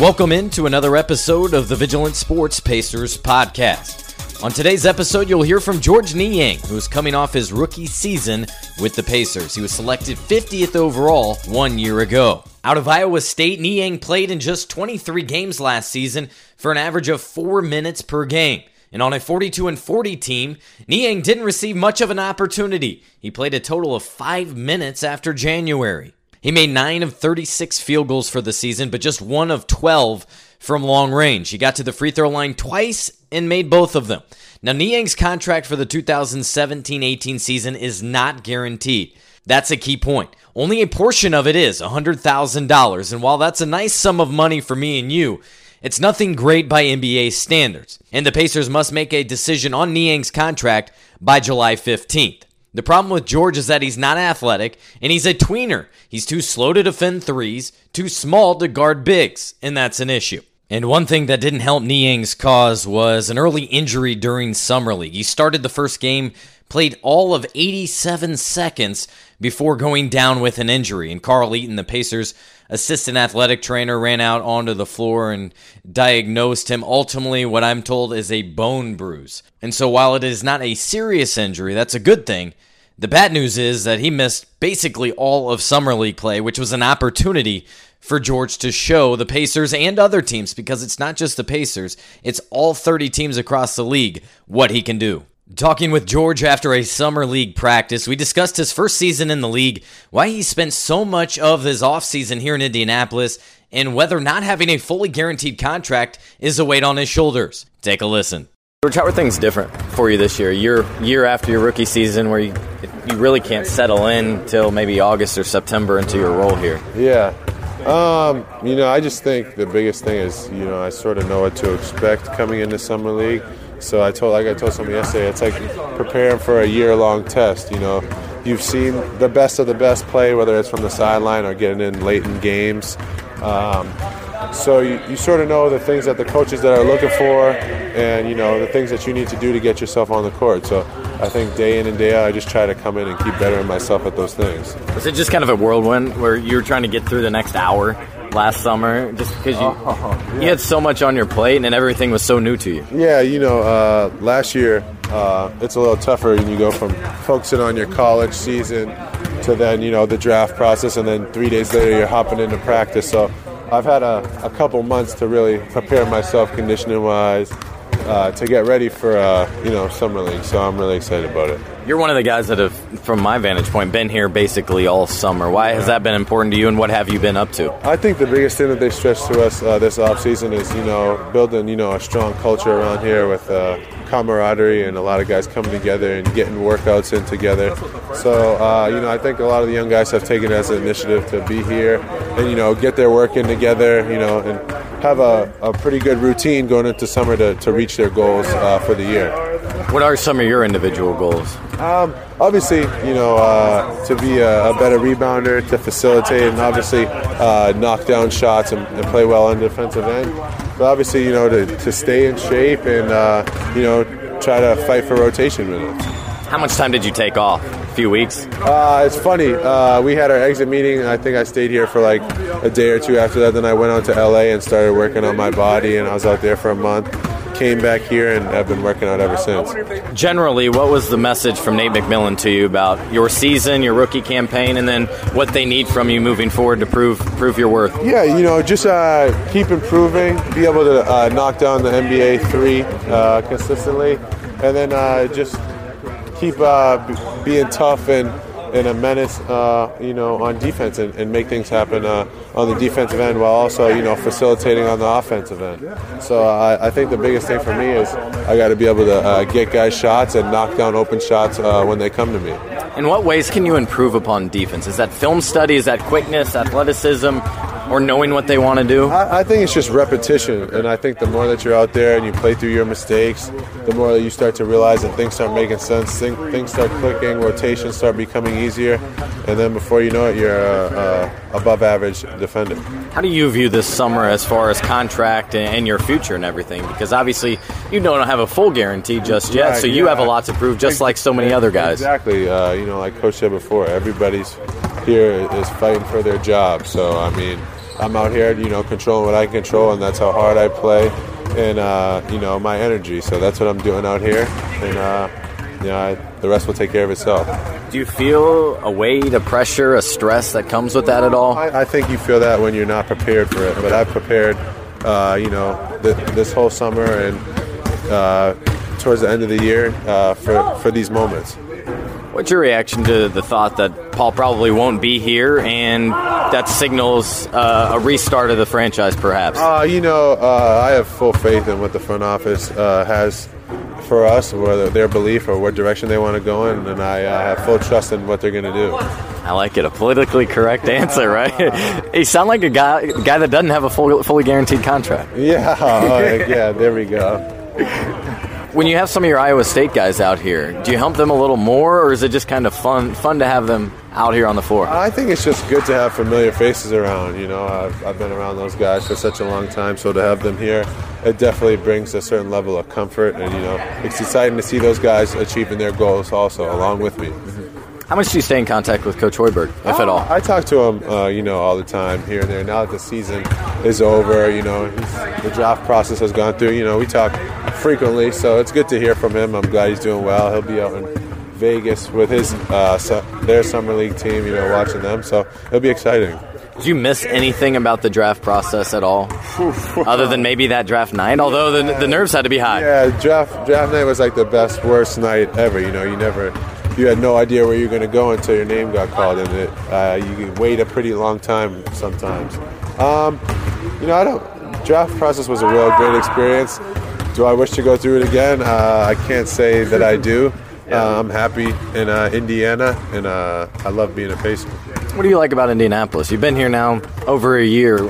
Welcome into another episode of the Vigilant Sports Pacers podcast. On today's episode, you'll hear from Georges Niang, who is coming off his rookie season with the Pacers. He was selected 50th overall one year ago. Out of Iowa State, Niang played in just 23 games last season for an average of 4 minutes per game. And on a 42 and 40 team, Niang didn't receive much of an opportunity. He played a total of 5 minutes after January. He made 9 of 36 field goals for the season, but just 1 of 12 from long range. He got to the free throw line twice and made both of them. Now, Niang's contract for the 2017 18 season is not guaranteed. That's a key point. Only a portion of it is $100,000. And while that's a nice sum of money for me and you, it's nothing great by NBA standards. And the Pacers must make a decision on Niang's contract by July 15th. The problem with Georges is that he's not athletic and he's a tweener. He's too slow to defend threes, too small to guard bigs, and that's an issue. And one thing that didn't help Niang's cause was an early injury during Summer League. He started the first game, played all of 87 seconds before going down with an injury. And Carl Eaton, the Pacers' assistant athletic trainer, ran out onto the floor and diagnosed him. Ultimately, what I'm told is a bone bruise. And so while it is not a serious injury, that's a good thing. The bad news is that he missed basically all of Summer League play, which was an opportunity for Georges to show the Pacers and other teams, because it's not just the Pacers, it's all 30 teams across the league, what he can do. Talking with Georges after a summer league practice, we discussed his first season in the league, why he spent so much of his offseason here in Indianapolis, and whether not having a fully guaranteed contract is a weight on his shoulders. Take a listen. Georges, how are things different for you this year? Year year after your rookie season, where you you really can't settle in till maybe August or September into your role here. Yeah, um, you know, I just think the biggest thing is you know I sort of know what to expect coming into summer league. So I told, like I told someone yesterday, it's like preparing for a year-long test. You know, you've seen the best of the best play, whether it's from the sideline or getting in late in games. Um, so you, you sort of know the things that the coaches that are looking for, and you know the things that you need to do to get yourself on the court. So I think day in and day out, I just try to come in and keep bettering myself at those things. Was it just kind of a whirlwind where you're trying to get through the next hour last summer, just because you uh, yeah. you had so much on your plate and everything was so new to you? Yeah, you know, uh, last year uh, it's a little tougher when you go from focusing on your college season to then you know the draft process, and then three days later you're hopping into practice. So I've had a, a couple months to really prepare myself conditioning wise. Uh, to get ready for uh, you know summer league, so I'm really excited about it. You're one of the guys that have, from my vantage point, been here basically all summer. Why has that been important to you, and what have you been up to? I think the biggest thing that they stressed to us uh, this off season is you know building you know a strong culture around here with uh, camaraderie and a lot of guys coming together and getting workouts in together. So, uh, you know, I think a lot of the young guys have taken it as an initiative to be here and, you know, get their work in together, you know, and have a, a pretty good routine going into summer to, to reach their goals uh, for the year. What are some of your individual goals? Um, obviously, you know, uh, to be a, a, better rebounder, to facilitate, and obviously uh, knock down shots and, and, play well on the defensive end. But obviously, you know, to, to stay in shape and, uh, you know, try to fight for rotation minutes. How much time did you take off? Few weeks? Uh, it's funny. Uh, we had our exit meeting. I think I stayed here for like a day or two after that. Then I went out to LA and started working on my body, and I was out there for a month came back here and I've been working out ever since. Generally, what was the message from Nate McMillan to you about your season, your rookie campaign, and then what they need from you moving forward to prove prove your worth? Yeah, you know, just uh, keep improving, be able to uh, knock down the NBA three uh, consistently, and then uh, just keep uh, being tough and and a menace, uh, you know, on defense and, and make things happen uh, on the defensive end while also, you know, facilitating on the offensive end. So uh, I think the biggest thing for me is I got to be able to uh, get guys shots and knock down open shots uh, when they come to me. In what ways can you improve upon defense? Is that film study? Is that quickness, athleticism? Or knowing what they want to do? I, I, think it's just repetition, and I think the more that you're out there and you play through your mistakes, the more that you start to realize that things start making sense, things start clicking, rotations start becoming easier, and then before you know it, you're a, a above average defender. How do you view this summer as far as contract and your future and everything? Because obviously you don't have a full guarantee just yet, right, so you yeah. have a lot to prove, just like so many other guys. Exactly. Uh, you know, like Coach said before, everybody's here is fighting for their job. So I mean, I'm out here, you know, controlling what I can control, and that's how hard I play, and uh, you know, my energy. So that's what I'm doing out here, and uh, you know, I, the rest will take care of itself. Do you feel a weight, a pressure, a stress that comes with that at all? I, I think you feel that when you're not prepared for it, but I've prepared, uh, you know, th- this whole summer and uh, towards the end of the year uh, for for these moments. What's your reaction to the thought that Paul probably won't be here and that signals uh, a restart of the franchise, perhaps? Uh, you know, uh, I have full faith in what the front office uh, has for us, whether their belief or what direction they want to go in, and I uh, have full trust in what they're going to do. I like it. A politically correct answer, right? you sound like a guy, a guy that doesn't have a full, fully guaranteed contract. Yeah, yeah, there we go. When you have some of your Iowa State guys out here, do you hump them a little more, or is it just kind of fun fun to have them out here on the floor? I think it's just good to have familiar faces around. You know, I've, I've been around those guys for such a long time, so to have them here, it definitely brings a certain level of comfort, and you know, it's exciting to see those guys achieving their goals also along with me. How much do you stay in contact with Coach Hoiberg, if at all? I talk to him, uh, you know, all the time here and there. Now that the season is over, you know, the draft process has gone through. You know, we talk frequently, so it's good to hear from him. I'm glad he's doing well. He'll be out in Vegas with his uh, su- their summer league team, you know, watching them. So it'll be exciting. Did you miss anything about the draft process at all, other than maybe that draft night? Although the, the nerves had to be high. Yeah, draft draft night was like the best worst night ever. You know, you never you had no idea where you were going to go until your name got called, and it uh, you wait a pretty long time sometimes. Um, you know, I don't. Draft process was a real great experience. Do I wish to go through it again? Uh, I can't say that I do. Uh, I'm happy in uh, Indiana, and uh, I love being a Pacer. What do you like about Indianapolis? You've been here now over a year.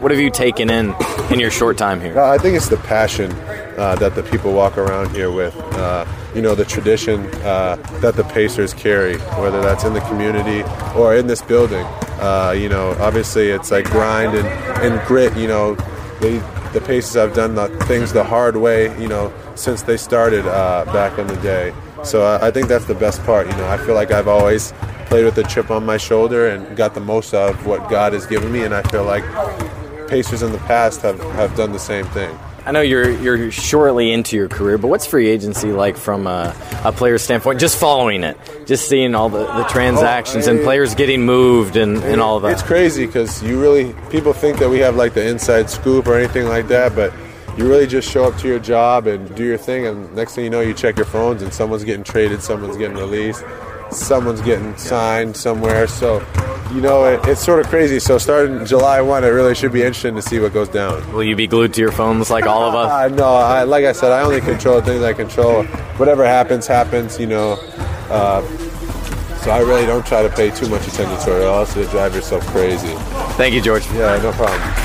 What have you taken in in your short time here? Uh, I think it's the passion uh, that the people walk around here with. Uh, you know, the tradition uh, that the Pacers carry, whether that's in the community or in this building. Uh, you know, obviously it's like grind and, and grit. You know, they, the Pacers have done the things the hard way. You know, since they started uh, back in the day. So I think that's the best part. You know, I feel like I've always played with a chip on my shoulder and got the most of what God has given me, and I feel like Pacers in the past have, have done the same thing. I know you're you're shortly into your career, but what's free agency like from a, a player's standpoint? Just following it, just seeing all the, the transactions and oh, players getting moved and, and all of that. It's crazy because you really people think that we have like the inside scoop or anything like that, but you really just show up to your job and do your thing, and next thing you know, you check your phones and someone's getting traded, someone's getting released, someone's getting signed somewhere. So you know, it, it's sort of crazy. So starting July 1, it really should be interesting to see what goes down. Will you be glued to your phones like all of us? Uh, no, I, like I said, I only control things I control. Whatever happens, happens, you know. Uh, so I really don't try to pay too much attention to it, or else you drive yourself crazy. Thank you, Georges. Yeah, no problem.